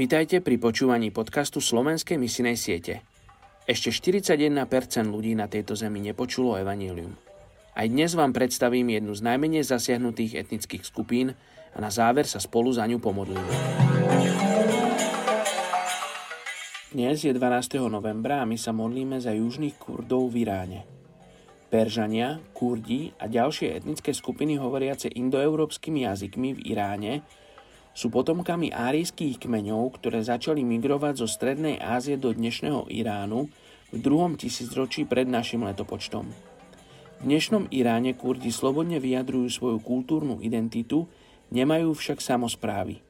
Vítajte pri počúvaní podcastu Slovenskej misinej siete. Ešte 41% ľudí na tejto zemi nepočulo evanílium. Aj dnes vám predstavím jednu z najmenej zasiahnutých etnických skupín a na záver sa spolu za ňu pomodlíme. Dnes je 12. novembra a my sa modlíme za južných Kurdov v Iráne. Peržania, Kurdi a ďalšie etnické skupiny hovoriace indoeurópskymi jazykmi v Iráne sú potomkami árijských kmeňov, ktoré začali migrovať zo Strednej Ázie do dnešného Iránu v druhom tisícročí pred našim letopočtom. V dnešnom Iráne Kurdi slobodne vyjadrujú svoju kultúrnu identitu, nemajú však samozprávy.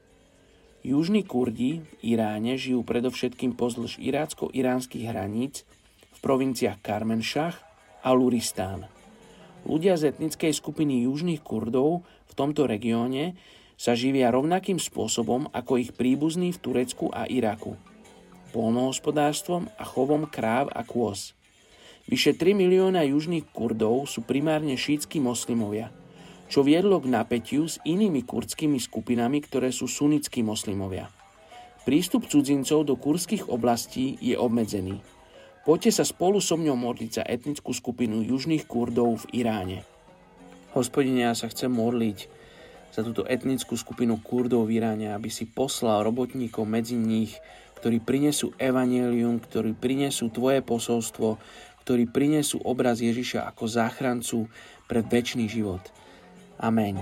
Južní Kurdi v Iráne žijú predovšetkým pozdĺž irácko-iránskych hraníc v provinciách Karmenšach a Luristán. Ľudia z etnickej skupiny južných Kurdov v tomto regióne sa živia rovnakým spôsobom ako ich príbuzní v Turecku a Iraku. Polnohospodárstvom a chovom kráv a kôz. Vyše 3 milióna južných Kurdov sú primárne šítsky moslimovia, čo viedlo k napätiu s inými kurdskými skupinami, ktoré sú sunnickí moslimovia. Prístup cudzincov do kurdských oblastí je obmedzený. Poďte sa spolu so mňou modliť za etnickú skupinu južných Kurdov v Iráne. Hospodine, ja sa chcem modliť za túto etnickú skupinu Kurdov v Iráne, aby si poslal robotníkov medzi nich, ktorí prinesú evanelium, ktorí prinesú Tvoje posolstvo, ktorí prinesú obraz Ježiša ako záchrancu pre väčší život. Amen.